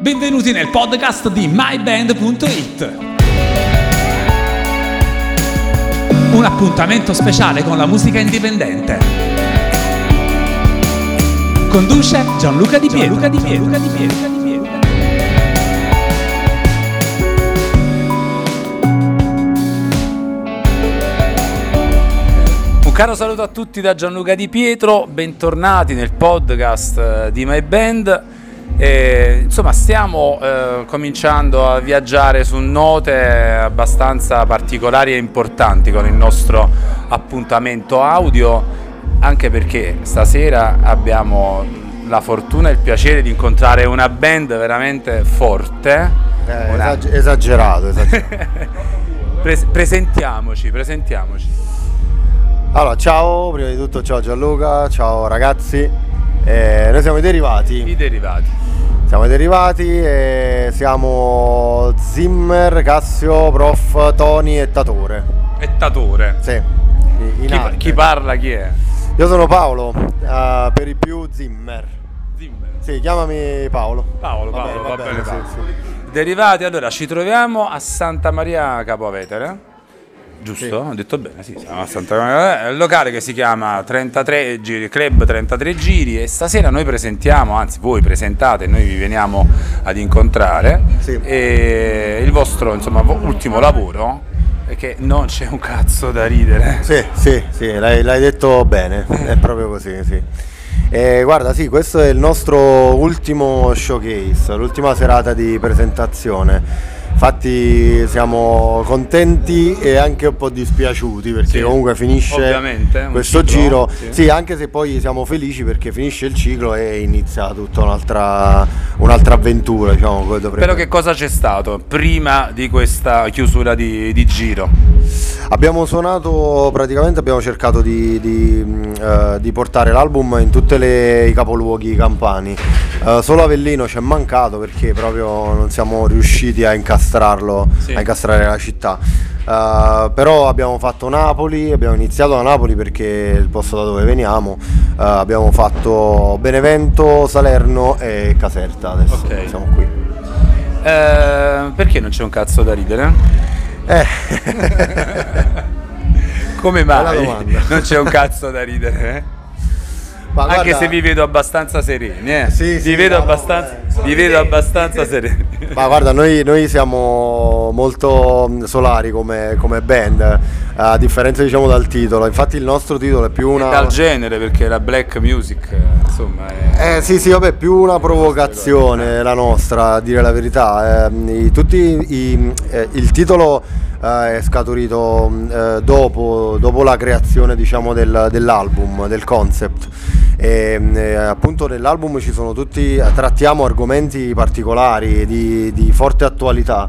Benvenuti nel podcast di myband.it. Un appuntamento speciale con la musica indipendente. Conduce Gianluca Di Pietro. Gianluca Di Pietro. Gianluca Di Pietro. Un caro saluto a tutti da Gianluca Di Pietro, bentornati nel podcast eh, di My Band. E, insomma, stiamo eh, cominciando a viaggiare su note abbastanza particolari e importanti con il nostro appuntamento audio, anche perché stasera abbiamo la fortuna e il piacere di incontrare una band veramente forte. Eh, Una- esag- esagerato, esagerato. Pres- presentiamoci, presentiamoci. allora, ciao, prima di tutto ciao Gianluca, ciao ragazzi. Eh, noi siamo i derivati. I derivati. Siamo i derivati e siamo Zimmer, Cassio, Prof, Tony e Tatore. E Tatore. Sì. Chi, chi parla chi è? Io sono Paolo, eh, per i più Zimmer. Zimmer. Sì, chiamami Paolo. Paolo, Va Paolo, bene, va va bene, bene, sì. sì, Derivati, allora ci troviamo a Santa Maria Capovetere. Giusto? Sì. Ho detto bene, sì, siamo a Santa. È il locale che si chiama 33 giri, Club 33 giri e stasera noi presentiamo, anzi voi presentate, noi vi veniamo ad incontrare Sì. e il vostro insomma, ultimo lavoro è che non c'è un cazzo da ridere. Sì, sì, sì, l'hai, l'hai detto bene, è proprio così, sì. E guarda, sì, questo è il nostro ultimo showcase, l'ultima serata di presentazione. Infatti siamo contenti e anche un po' dispiaciuti perché Sì, comunque finisce questo ciclo, giro. sì. Sì, anche se poi siamo felici perché finisce il ciclo e inizia tutta un'altra, un'altra avventura, diciamo. Però che cosa c'è stato prima di questa chiusura di, di giro? Abbiamo suonato, praticamente abbiamo cercato di, di, eh, di portare l'album in tutti i capoluoghi campani. Eh, solo Avellino ci è mancato perché proprio non siamo riusciti a incastrarlo, Sì. a incastrare la città. Eh, però abbiamo fatto Napoli, abbiamo iniziato da Napoli perché è il posto da dove veniamo. Eh, abbiamo fatto Benevento, Salerno e Caserta. Adesso Ok. siamo qui. Eh, perché non c'è un cazzo da ridere? Eh. Come mai non c'è un cazzo da ridere? eh? Anche guarda- se vi vedo abbastanza sereni, eh? Sì, vi sì, vedo no, no, abbastanza, eh. Vi vedo abbastanza sereni. Ma guarda, noi, noi siamo molto mh, solari come, come band, a differenza diciamo dal titolo. Infatti il nostro titolo è più una... Dal genere, perché la black music, eh, insomma, è... Eh sì, sì, vabbè, più una provocazione la nostra, a dire la verità. I- tutti i- eh, il titolo eh, è scaturito mh, eh, dopo, dopo la creazione diciamo, del- dell'album, del concept. E, mh, eh, appunto nell'album ci sono tutti, trattiamo argomenti particolari di, di forte attualità.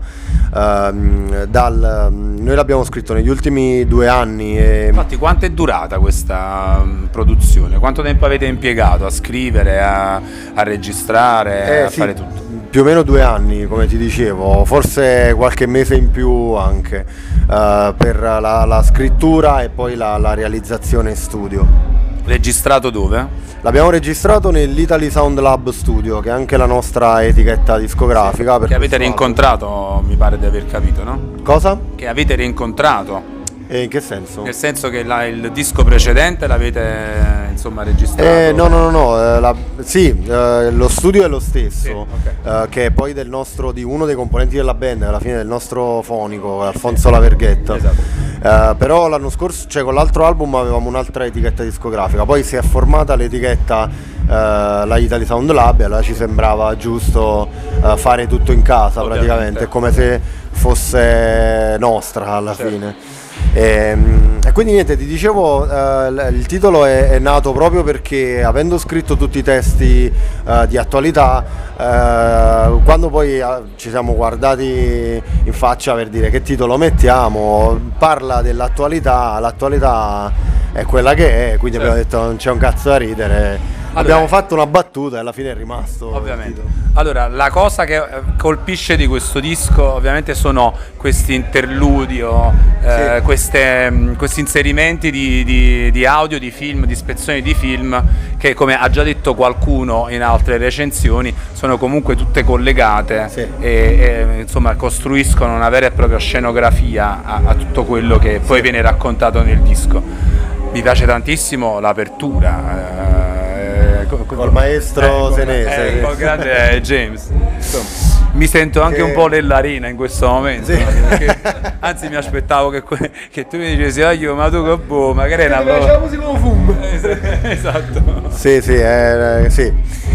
Ehm, dal- noi l'abbiamo scritto negli ultimi due anni e Infatti, quanto è durata questa mm, produzione? Quanto tempo avete impiegato a scrivere, a, a registrare, Eh, a sì, fare tutto? Più o meno due anni, come ti dicevo, forse qualche mese in più anche eh, per la, la scrittura e poi la, la realizzazione in studio. Registrato dove? L'abbiamo registrato nell'Italy Sound Lab Studio, che è anche la nostra etichetta discografica. per Che avete rincontrato, mi pare di aver capito, no? Cosa? Che avete rincontrato. E in che senso? Nel senso che la- il disco precedente l'avete insomma registrato? Eh, no, no, no, no, eh, la- sì, eh, lo studio è lo stesso, Sì, eh, che è poi del nostro, di uno dei componenti della band, alla fine del nostro fonico, Alfonso Laverghetta. Esatto. Eh, però l'anno scorso, cioè con l'altro album avevamo un'altra etichetta discografica, poi si è formata l'etichetta, eh, la Italy Sound Lab, e allora ci sembrava giusto eh, fare tutto in casa Ovviamente. praticamente, è come se fosse nostra alla Certo. fine. E, e quindi niente, ti dicevo, eh, il titolo è, è nato proprio perché avendo scritto tutti i testi eh, di attualità, eh, quando poi eh, ci siamo guardati in faccia per dire che titolo mettiamo, parla dell'attualità, l'attualità è quella che è, quindi abbiamo detto non c'è un cazzo da ridere. Abbiamo fatto una battuta e alla fine è rimasto. Ovviamente. Allora, la cosa che eh, colpisce di questo disco ovviamente sono questi interludi o eh, Sì. queste, mh, questi inserimenti di, di- di audio, di film, di spezzoni di film che come ha già detto qualcuno in altre recensioni sono comunque tutte collegate Sì. e, e, insomma costruiscono una vera e propria scenografia a, a tutto quello che poi viene raccontato nel disco. Mi piace tantissimo l'apertura. eh, co- co- Col maestro con- senese. eh, col grande James. Insomma, mi sento anche Che- un po' nell'arena in questo momento. Sì. perché- anzi, mi aspettavo che, che tu mi dicessi, "Ah, io, ma tu che boh, magari è una prova. musica con fumo. esatto. Sì, sì, eh, sì.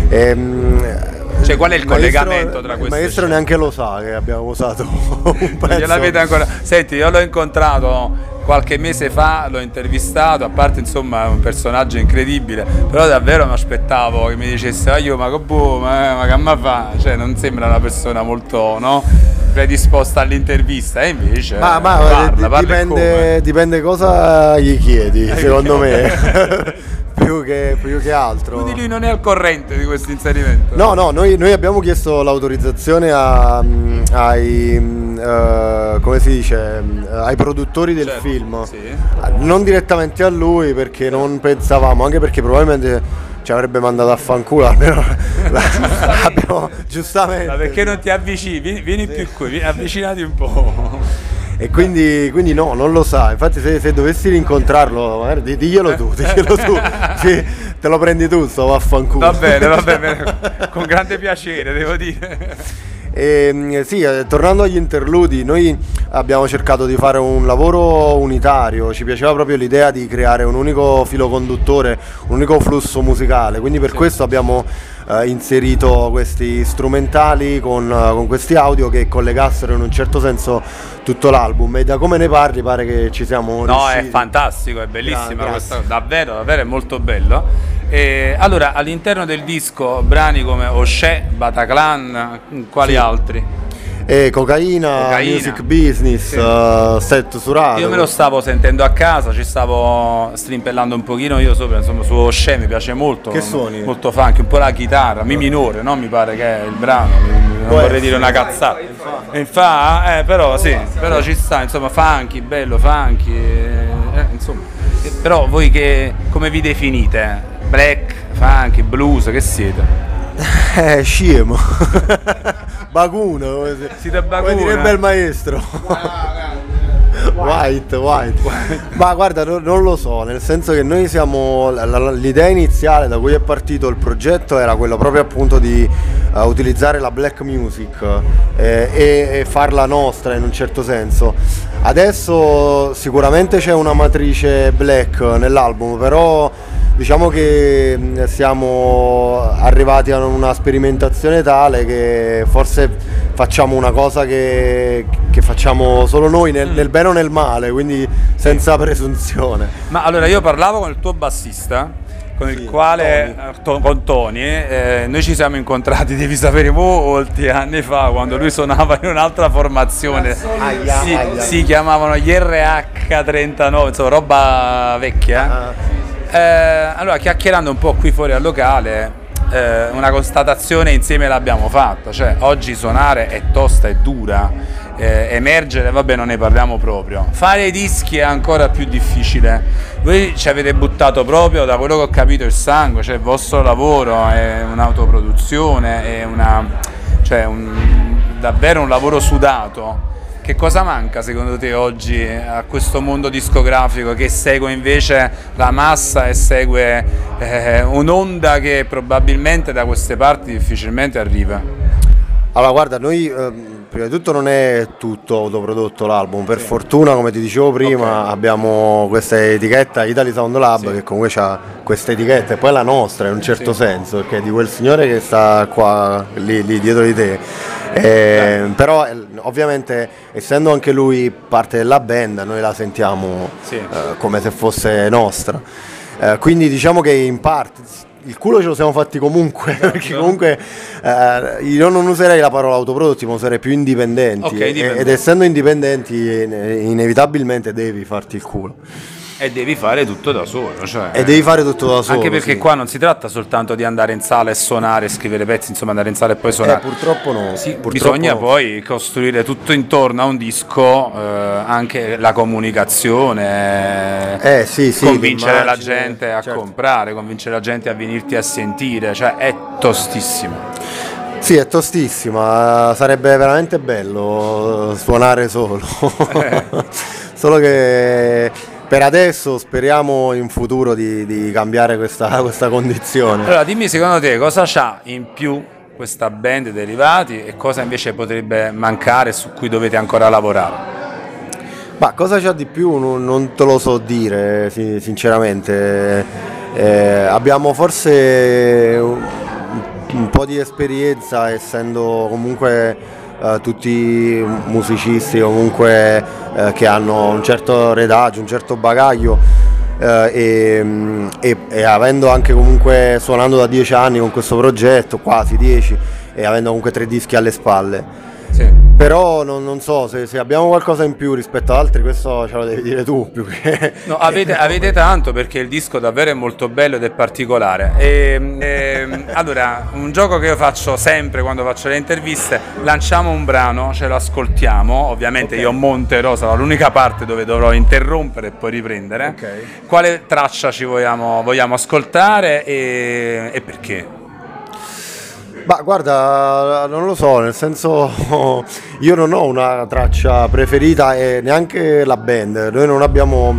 Ehm, Cioè, qual è il maestro- collegamento tra Il queste maestro scene? neanche lo sa che abbiamo usato un pezzo. gliel'avete ancora. Senti, io l'ho incontrato qualche mese fa, l'ho intervistato, a parte insomma è un personaggio incredibile, però davvero mi aspettavo che mi dicesse "Ah, io ma che boh, ma, ma che ma fa?" Cioè non sembra una persona molto, no? Predisposta all'intervista e invece Ma, ma, parla, eh, parla dipende, dipende cosa gli chiedi, secondo me. più, che, più che altro. Quindi lui non è al corrente di questo inserimento. No, no, noi, noi abbiamo chiesto l'autorizzazione a- mm, ai, eh, come si dice, mm, ai produttori del Certo, film. sì. Non direttamente a lui perché non pensavamo, anche perché probabilmente ci avrebbe mandato a fanculo, almeno la- abbiamo giustamente. Ma perché non ti avvicini? Vieni, vieni più qui, vieni- avvicinati un po'. E quindi, quindi no, non lo sa. Infatti se, se dovessi rincontrarlo, magari di- diglielo tu, diglielo tu. Sì, te lo prendi tu, sto vaffanculo. Va bene, va bene, con grande piacere, devo dire. E, mm, sì, eh, tornando agli interludi, noi abbiamo cercato di fare un lavoro unitario, ci piaceva proprio l'idea di creare un unico filo conduttore, un unico flusso musicale, quindi per questo abbiamo eh, inserito questi strumentali con, eh, con questi audio che collegassero in un certo senso tutto l'album e da come ne parli pare che ci siamo No, è riusciti. fantastico, è bellissima Gra- questa grazie. davvero, davvero è molto bello. E, allora, all'interno del disco brani come O'Shea, Bataclan, quali Sì. altri? E cocaina, Cocaina. music business, Sì. eh, set surato. Io me lo stavo sentendo a casa, ci stavo strimpellando un pochino io sopra, insomma su O'Shea mi piace molto. Che suoni? Molto funky, un po' la chitarra, mi minore, no? Mi pare che è il brano, non Può vorrei dire una cazzata. E fa, eh, però sì, però ci sta, insomma, funky, bello, funky, eh, eh, insomma. Eh, Però voi che, come vi definite? Black, funky, blues, che siete? Eh, scemo. Baguno. come si- Siete Come Baguna? direbbe il maestro. White, white. Ma guarda, no- non lo so, nel senso che noi siamo. L'idea iniziale da cui è partito il progetto era quella proprio appunto di eh, utilizzare la black music eh, e, e farla nostra in un certo senso. Adesso sicuramente c'è una matrice black nell'album, però diciamo che siamo arrivati a una sperimentazione tale che forse facciamo una cosa che, che facciamo solo noi nel, nel bene o nel male, quindi senza presunzione. Ma allora io parlavo con il tuo bassista, con il Sì, quale, eh, to- con Tony, eh, noi ci siamo incontrati, devi sapere, molti anni fa, quando lui suonava in un'altra formazione, Aia, si, aia. si chiamavano gli RH39, insomma roba vecchia. Ah, Eh, allora, chiacchierando un po' qui fuori al locale, eh, una constatazione insieme l'abbiamo fatta, cioè oggi suonare è tosta e dura, eh, emergere, vabbè non ne parliamo proprio, fare i dischi è ancora più difficile, voi ci avete buttato proprio, da quello che ho capito, il sangue, cioè il vostro lavoro è un'autoproduzione, è una, cioè un- davvero un lavoro sudato. Che cosa manca secondo te oggi a questo mondo discografico che segue invece la massa e segue eh, un'onda che probabilmente da queste parti difficilmente arriva? Allora, guarda, noi ehm, prima di tutto non è tutto autoprodotto l'album, per fortuna, come ti dicevo prima, Ok. abbiama questa etichetta Italy Sound Lab Sì. che comunque ha questa etichetta e poi la nostra in un certo Sì. senso, perché è di quel signore che sta qua, lì, lì dietro di te. Eh, però eh, ovviamente essendo anche lui parte della band noi la sentiamo Sì. eh, come se fosse nostra. Eh, quindi diciamo che in parte il culo ce lo siamo fatti comunque, perché Certo. comunque eh, io non userei la parola autoprodotti, ma userei più indipendenti. Ok, indipendenti. ed essendo indipendenti inevitabilmente devi farti il culo. E devi fare tutto da solo. Cioè, E devi fare tutto da solo. Anche perché sì. qua non si tratta soltanto di andare in sala e suonare, scrivere pezzi, insomma andare in sala e poi suonare. Eh, purtroppo no. Sì, purtroppo bisogna no. poi costruire tutto intorno a un disco, eh, anche la comunicazione, Eh, sì, sì, convincere la gente a certo. comprare, convincere la gente a venirti a sentire, cioè è tostissimo. Sì, è tostissima, sarebbe veramente bello eh, suonare solo. Eh. Solo che per adesso speriamo in futuro di, di cambiare questa, questa condizione. Allora dimmi secondo te cosa c'ha in più questa band derivati e cosa invece potrebbe mancare su cui dovete ancora lavorare? Ma cosa c'ha di più non, non te lo so dire si- sinceramente. Eh, abbiamo forse un, un po' di esperienza essendo comunque eh, tutti musicisti comunque eh, che hanno un certo redaggio, un certo bagaglio eh, e, mm, e- e avendo anche comunque suonando da dieci anni con questo progetto, quasi dieci, e avendo comunque tre dischi alle spalle. Sì. Però non, non so se, se abbiamo qualcosa in più rispetto ad altri, questo ce lo devi dire tu più che. No, avete, avete tanto perché il disco davvero è molto bello ed è particolare. E, e, allora, un gioco che io faccio sempre quando faccio le interviste, lanciamo un brano, ce lo ascoltiamo, ovviamente Ok. io monterò, sarà l'unica parte dove dovrò interrompere e poi riprendere. Ok. Quale traccia ci vogliamo, vogliamo ascoltare e, e perché? Ma guarda, non lo so, nel senso io non ho una traccia preferita e neanche la band. Noi non abbiamo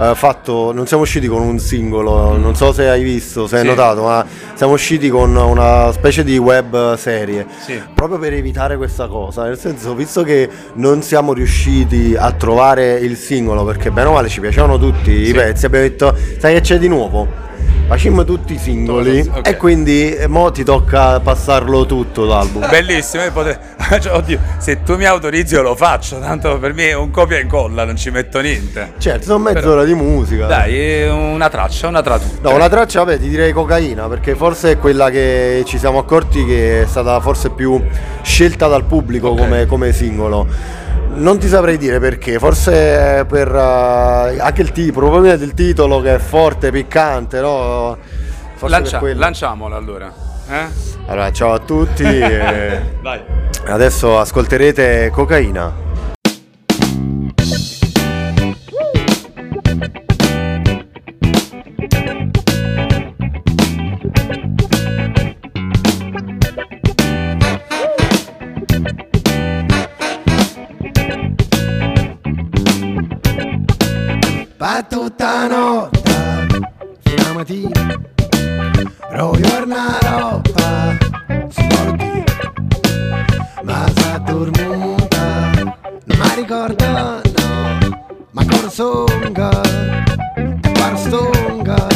eh, fatto, non siamo usciti con un singolo, non so se hai visto, se hai Sì. notato, ma siamo usciti con una specie di web serie. Sì. Proprio per evitare questa cosa, nel senso, visto che non siamo riusciti a trovare il singolo, perché bene o male ci piacevano tutti i Sì. pezzi, abbiamo detto, sai che c'è di nuovo? Facciamo tutti i singoli Ok. e quindi eh, mo ti tocca passarlo tutto l'album. Bellissimo, pote- cioè, oddio, se tu mi autorizzi io lo faccio, tanto per me è un copia e incolla, non ci metto niente. Certo, sono Però- mezz'ora di musica. Dai, una traccia, una tra tutte. No, una traccia, vabbè, ti direi cocaina, perché forse è quella che ci siamo accorti che è stata forse più scelta dal pubblico Ok. come, come singolo. Non ti saprei dire perché, forse per eh, anche il tipo, probabilmente il titolo che è forte, piccante, no? Forse Lancia- lanciamola allora. Eh? Allora, ciao a tutti. e Vai. adesso ascolterete cocaina. Va tutta notte fino a mattina. Roglio una roba dire Ma si addormenta Non mi ricorda no. Ma ancora songa E guarda stonga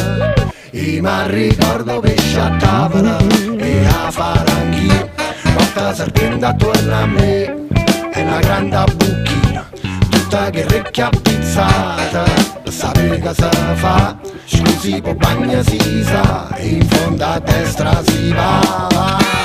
E mi ricordo pesce a tavola E a fare anch'io Porta serpente attorno a me E una grande bucchina tutta che recchia pizzata Sapere cosa fa Scusi po' bagna si sa E in fondo a destra si va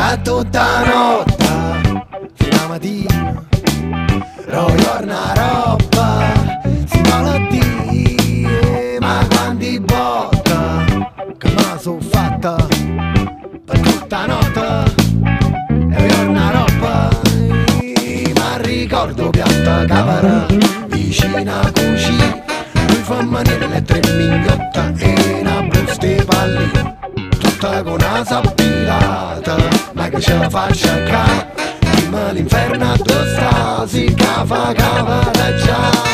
Pa tutta notte fino a mattina Rogliorna roba. Si dire Ma quanti botta che me sono fatta Per tutta notte E io una roba. Ma ricordo piatta cavara vicina così Lui fa manere le tre mignotta e una busta di palli Tutta con una sappilata Ma che ce la fa sciacca. Ma l'inferno due sta Si cava cava da già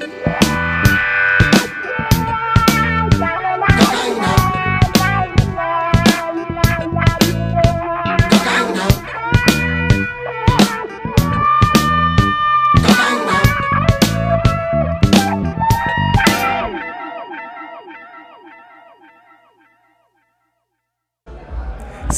cocaina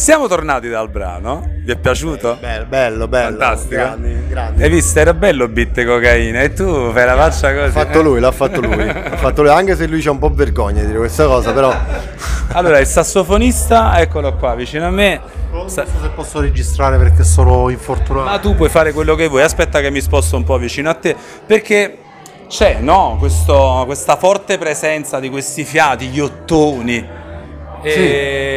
Siamo tornati dal brano. Vi è piaciuto? Bello, bello, bello. Fantastico. Grandi, grandi. Hai visto? Era bello bitte cocaina e tu fai la faccia così. L'ha fatto eh? lui, l'ha fatto lui. L'ha fatto lui, anche se lui c'ha un po' vergogna di dire questa cosa, però Allora, il sassofonista, eccolo qua vicino a me. Non so se posso registrare perché sono infortunato. Ma tu puoi fare quello che vuoi, aspetta che mi sposto un po' vicino a te, perché c'è no, questo- questa forte presenza di questi fiati, gli ottoni. E, mm, voi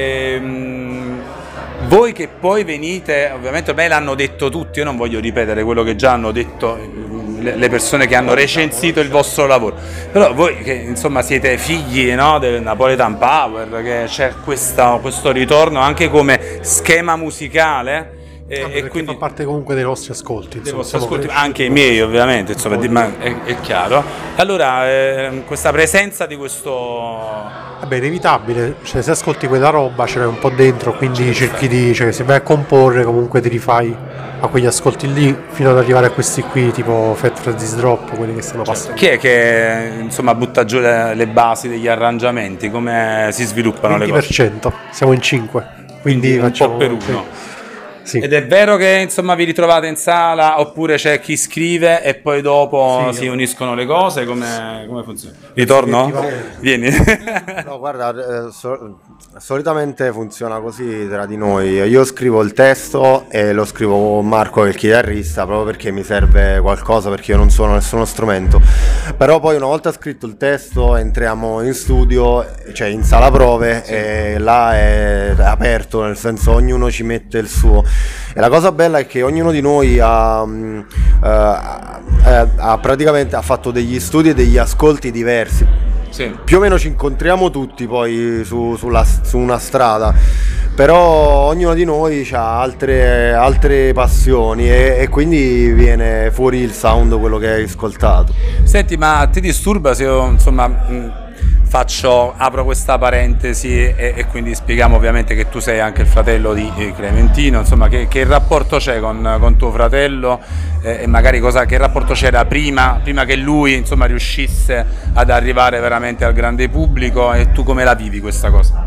che poi venite, ovviamente ormai l'hanno detto tutti, io non voglio ripetere quello che già hanno detto le le persone che hanno recensito il vostro lavoro, però voi che insomma siete figli no, del Napoletan Power, che c'è questa- questo ritorno anche come schema musicale. E, Vabbè, e perché quindi fa parte comunque dei nostri ascolti. dei insomma, vostri siamo ascolti, anche i miei ovviamente, insomma, di- ma è, è chiaro. Allora, ehm, questa presenza di questo... Vabbè, inevitabile, cioè se ascolti quella roba ce l'hai un po' dentro, quindi cerchi di, cioè se vai a comporre comunque ti rifai a quegli ascolti lì fino ad arrivare a questi qui tipo Fat Freddy's Drop, quelli che stanno passando. Chi è che insomma butta giù le, le basi degli arrangiamenti? Come si sviluppano le cose? 20%, siamo in 5, quindi, un facciamo po' per uno. Sì. Ed è vero che insomma vi ritrovate in sala oppure c'è chi scrive e poi dopo Sì, si io- uniscono le cose? Come, come funziona? Ritorno? Vieni. No, guarda, eh, so- solitamente funziona così tra di noi. Io scrivo il testo e lo scrivo con Marco, che è il chitarrista, proprio perché mi serve qualcosa, perché io non suono nessuno strumento. Però poi una volta scritto il testo entriamo in studio, cioè in sala prove, e là è aperto, nel senso ognuno ci mette il suo. E la cosa bella è che ognuno di noi ha, mm, eh, eh, ha praticamente ha fatto degli studi e degli ascolti diversi sì. più o meno ci incontriamo tutti poi su, sulla- su una strada, però ognuno di noi ha altre, altre passioni e, e quindi viene fuori il sound quello che hai ascoltato. Senti, ma ti disturba se io insomma mh, faccio, apro questa parentesi e, e quindi spieghiamo ovviamente che tu sei anche il fratello di eh, Clementino, insomma che, che rapporto c'è con, con tuo fratello eh, e magari cosa, che rapporto c'era prima, prima che lui insomma riuscisse ad arrivare veramente al grande pubblico e tu come la vivi questa cosa?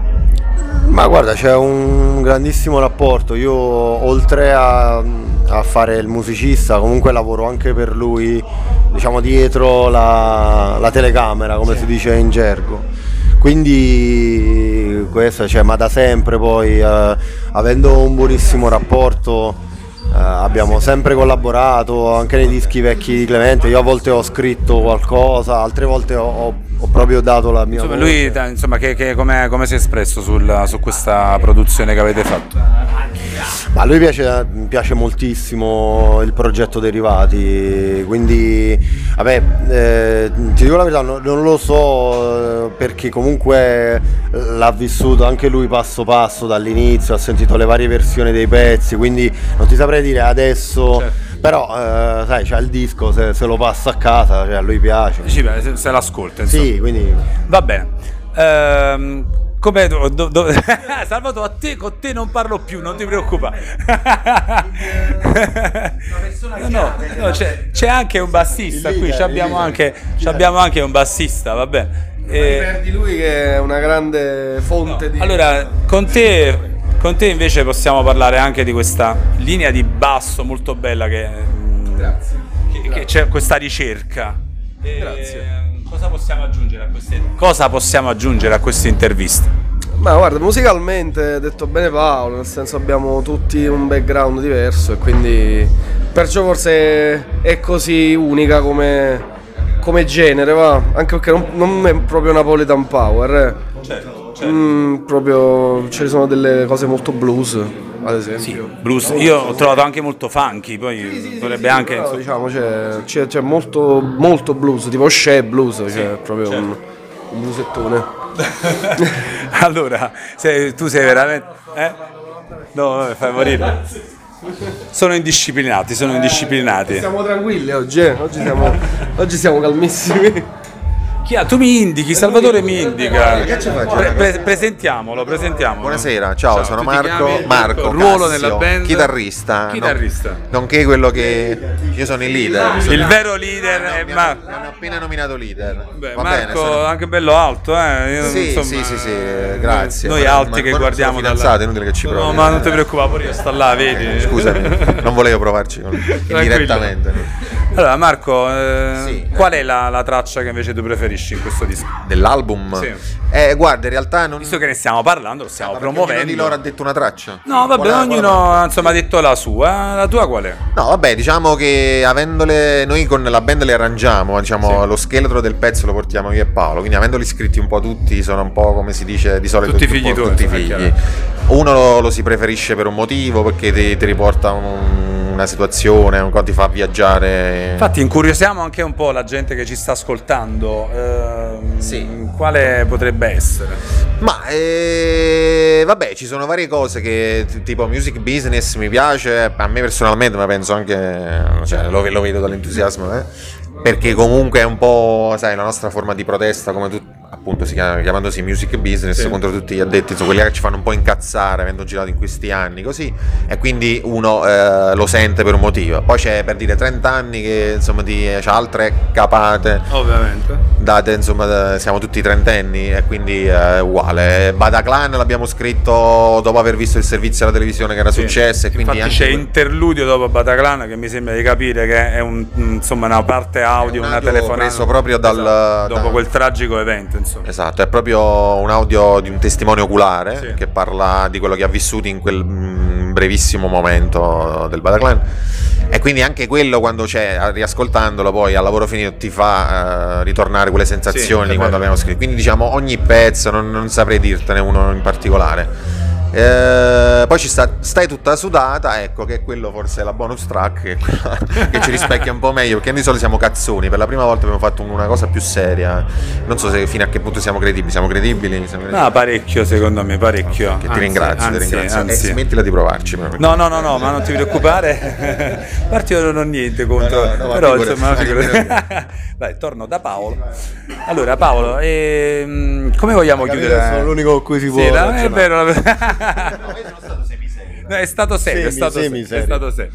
Ma guarda, c'è un grandissimo rapporto, io oltre a, a fare il musicista comunque lavoro anche per lui, diciamo dietro la, la telecamera, come si dice in gergo. Quindi questo, cioè, ma da sempre poi, eh, avendo un buonissimo rapporto, eh, abbiamo sempre collaborato, anche nei dischi vecchi di Clemente, io a volte ho scritto qualcosa, altre volte ho, ho- proprio dato la mia Insomma, voce. lui insomma, che, che- come, come si è espresso sul- su questa produzione che avete fatto? Ma a lui piace, piace moltissimo il progetto Derivati, quindi vabbè, eh, ti dico la verità, no- non lo so eh, perché comunque l'ha vissuto anche lui passo passo dall'inizio, ha sentito le varie versioni dei pezzi, quindi non ti saprei dire adesso, però eh, sai, c'ha il disco, se, se lo passa a casa, cioè, a lui piace. Beh, se, se l'ascolta, insomma. Sì, quindi Va bene. Ehm, come do- do- do- Salvatore, a te, con te non parlo più, non ti preoccupare. no, no, no, c'è, c'è anche un bassista qui, abbiamo anche, ci abbiamo anche un bassista, vabbè. Eh, perdi lui che è una grande fonte di... allora, con te, con te invece possiamo parlare anche di questa linea di basso molto bella che, Grazie. che- che c'è questa ricerca. Grazie. Cosa possiamo aggiungere a queste, cosa possiamo aggiungere a queste interviste? Ma guarda, musicalmente ha detto bene Paolo, nel senso abbiamo tutti un background diverso e quindi perciò forse è così unica come, come genere, va? Anche perché non, non è proprio Napoletan Power, eh. Certo, Mm, proprio ci sono delle cose molto blues, ad esempio. Blues, io ho trovato anche molto funky, poi potrebbe anche... Però, diciamo c'è, c'è- c'è molto, molto blues, tipo Shea Blues, cioè proprio un, certo. un bluesettone. allora, sei- tu sei veramente... Eh? No, mi fai morire. Sono indisciplinati, sono indisciplinati. Siamo tranquilli oggi, eh? oggi, siamo, oggi siamo calmissimi. Chi ha? Tu mi indichi, Salvatore mi indica. Pre- pre- presentiamolo, presentiamolo. Buonasera, ciao, sono tu ti Marco? Marco ruolo Cassio, nella band? chitarrista, no- Chitarrista. nonché quello che io sono il leader. Il vero leader è mi, hanno, Marco. mi hanno appena nominato leader. Beh, Va Marco bene, sono- anche bello alto, eh. Io, Sì, insomma, sì, sì, sì, grazie. Noi alti che guardiamo sono dalla- è inutile che ci provi. No, ma non ti preoccupare, io sto là, vedi. Scusami, non volevo provarci con- indirettamente. Allora, Marco, eh, Sì. qual è la, la traccia che invece tu preferisci in questo disco? Dell'album? Sì. Eh, guarda, in realtà non... Visto che ne stiamo parlando, lo stiamo Ma perché ognuno promuovendo. di loro ha detto una traccia. No, vabbè, Qual ognuno insomma, ha detto la sua. La tua qual è? No, vabbè, diciamo che avendole noi con la band le arrangiamo, diciamo lo scheletro del pezzo lo portiamo io e Paolo, quindi avendoli scritti un po' tutti, sono un po' come si dice di solito Tutti un figli tuoi, tutti figli. Uno lo, lo si preferisce per un motivo, perché ti, ti riporta un- una situazione, un- ti fa viaggiare. Infatti, incuriosiamo anche un po' la gente che ci sta ascoltando. ehm, Sì. Quale potrebbe essere? Ma eh, vabbè, ci sono varie cose che tipo music business mi piace, a me personalmente, ma penso anche, cioè, lo, lo vedo dall'entusiasmo, eh, perché comunque è un po', sai, la nostra forma di protesta, come tu, appunto si chiama, chiamandosi music business, contro tutti gli addetti, insomma, quelli che ci fanno un po' incazzare, avendo girato in questi anni, così, e quindi uno eh, lo sente per un motivo. Poi c'è per dire 30 anni che insomma di, c'ha altre capate Ovviamente. date insomma da- siamo tutti trentenni e quindi è uguale Bataclan l'abbiamo scritto dopo aver visto il servizio alla televisione che era successo e quindi Infatti anche c'è que- interludio dopo Bataclan che mi sembra di capire che è un, insomma, una parte audio, un una telefonata. preso proprio dal- Esatto, dopo da- quel tragico evento, insomma. esatto è proprio un audio di un testimone oculare Sì. che parla di quello che ha vissuto in quel mm, brevissimo momento del Bataclan e quindi anche quello quando c'è riascoltandolo poi al lavoro finito ti fa eh, ritornare quelle sensazioni Sì, di quando vero. abbiamo scritto quindi diciamo ogni pezzo non, non saprei dirtene uno in particolare Eh, poi ci sta Stai tutta sudata, ecco che quello forse è la bonus track che, è quella che ci rispecchia un po' meglio perché noi solo siamo cazzoni, per la prima volta abbiamo fatto un- una cosa più seria. Non so se fino a che punto siamo credibili, siamo credibili? Siamo credibili? No, parecchio secondo me, parecchio. Ti Anzi, ringrazio, anzi, ti ringrazio. anzi. E smettila di provarci. No, no, no, no, ma non ti preoccupare. A parte io non ho niente contro, No, no, no, ma però figurati, insomma. Dai, torno da Paolo. Allora, Paolo, ehm, come vogliamo chiudere? sono l'unico con cui si può Sì, è No, è stato serio, è Semi, stato semi serio, è stato serio.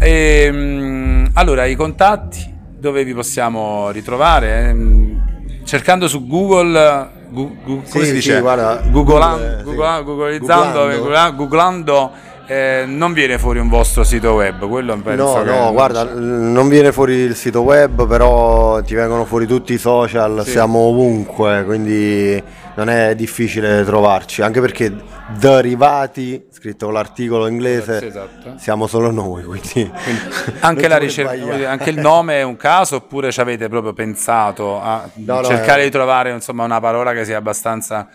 Ehm, allora, i contatti dove vi possiamo ritrovare? Ehm, cercando su Google, gu- gu- come Sì, si dice? sì, guarda, Google, sì. Google- googlizzando, Googlando. googla- googlando, eh, non viene fuori un vostro sito web, quello penso No, no, non guarda, l- non viene fuori il sito web, però ti vengono fuori tutti i social, siamo ovunque, quindi non è difficile trovarci, anche perché derivati, scritto con l'articolo inglese, Sì, esatto. siamo solo noi, quindi... Anche, non la ricerca, anche il nome è un caso oppure ci avete proprio pensato a No, no, cercare è- di trovare insomma, una parola che sia abbastanza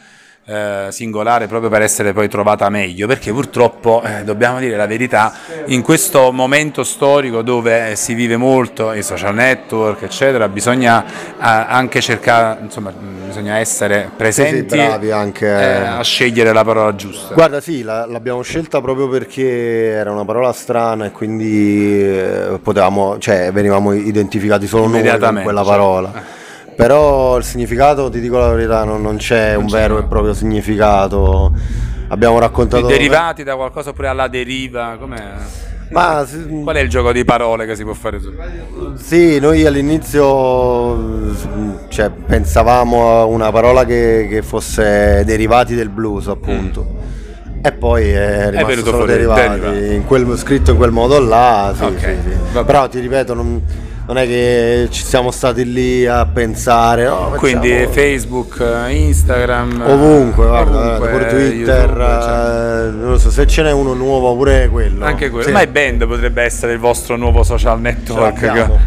eh, singolare proprio per essere poi trovata meglio, perché purtroppo, eh, dobbiamo dire la verità, in questo momento storico dove eh, si vive molto, i social network, eccetera, bisogna eh, anche cercare, insomma, bisogna essere presenti bravi anche. eh, a scegliere la parola giusta. Guarda, sì, la- l'abbiamo scelta proprio perché era una parola strana e quindi potevamo, cioè, venivamo identificati solo noi con quella certo. parola. Però il significato, ti dico la verità, non, non c'è un c'è, vero no. e proprio significacato. Abbiamo raccontato. derivati da qualcosa oppure alla deriva, com'è? Ma Qual è il gioco di parole che si può fare su? Sì, noi all'inizio mm, cioè, pensavamo a una parola che, che fosse derivati del blues, appunto. E poi è rimasto venuto solo fuori derivati, deriva. in quel, scritto in quel modo là. Sì, Ok, sì, sì. Però ti ripeto, non, non è che ci siamo stati lì a pensare. no, Quindi facciamo- Facebook, eh, Instagram, Ovunque, guarda, ovunque, pure Twitter, YouTube, eh, non lo so, se ce n'è uno nuovo pure quello. anche quello. Sì. My Band potrebbe essere il vostro nuovo social network. Ce l'abbiamo.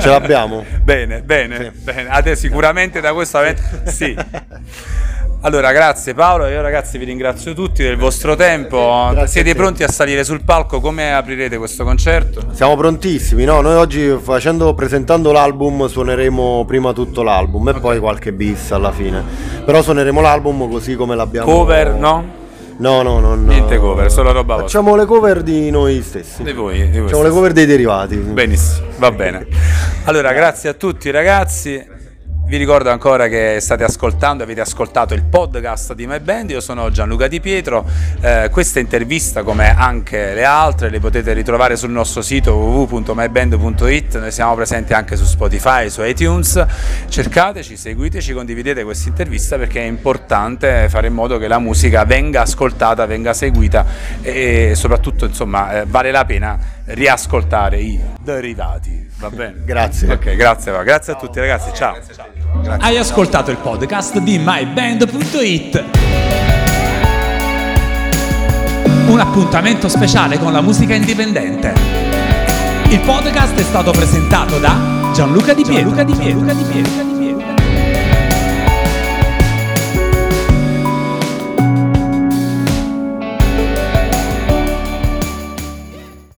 Ce l'abbiamo. bene, bene, Sì. bene. A te sicuramente da questo momento sì. Allora, grazie Paolo, io ragazzi vi ringrazio tutti del vostro tempo. Grazie Siete te. pronti a salire sul palco? Come aprirete questo concerto? Siamo prontissimi, no? Noi oggi facendo, presentando l'album suoneremo prima tutto l'album e poi qualche bis alla fine. Però suoneremo l'album così come l'abbiamo. Cover, no? No, no, no. no. Niente cover, solo roba vostra. Facciamo le cover di noi stessi. Di voi, di voi Facciamo le stessi. cover dei derivati. Benissimo, va bene. Allora, grazie a tutti ragazzi. Vi ricordo ancora che state ascoltando, avete ascoltato il podcast di My Band, io sono Gianluca Di Pietro, Eh, questa intervista come anche le altre le potete ritrovare sul nostro sito www.myband.it, noi siamo presenti anche su Spotify, su iTunes, cercateci, seguiteci, condividete questa intervista perché è importante fare in modo che la musica venga ascoltata, venga seguita e soprattutto insomma eh, vale la pena riascoltare i derivati, va bene? Grazie. Ok, grazie, va. grazie a tutti ragazzi, ciao. Hai ascoltato il podcast di myband.it. Un appuntamento speciale con la musica indipendente. Il podcast è stato presentato da Gianluca Di Pietro. Gianluca Di Pietro.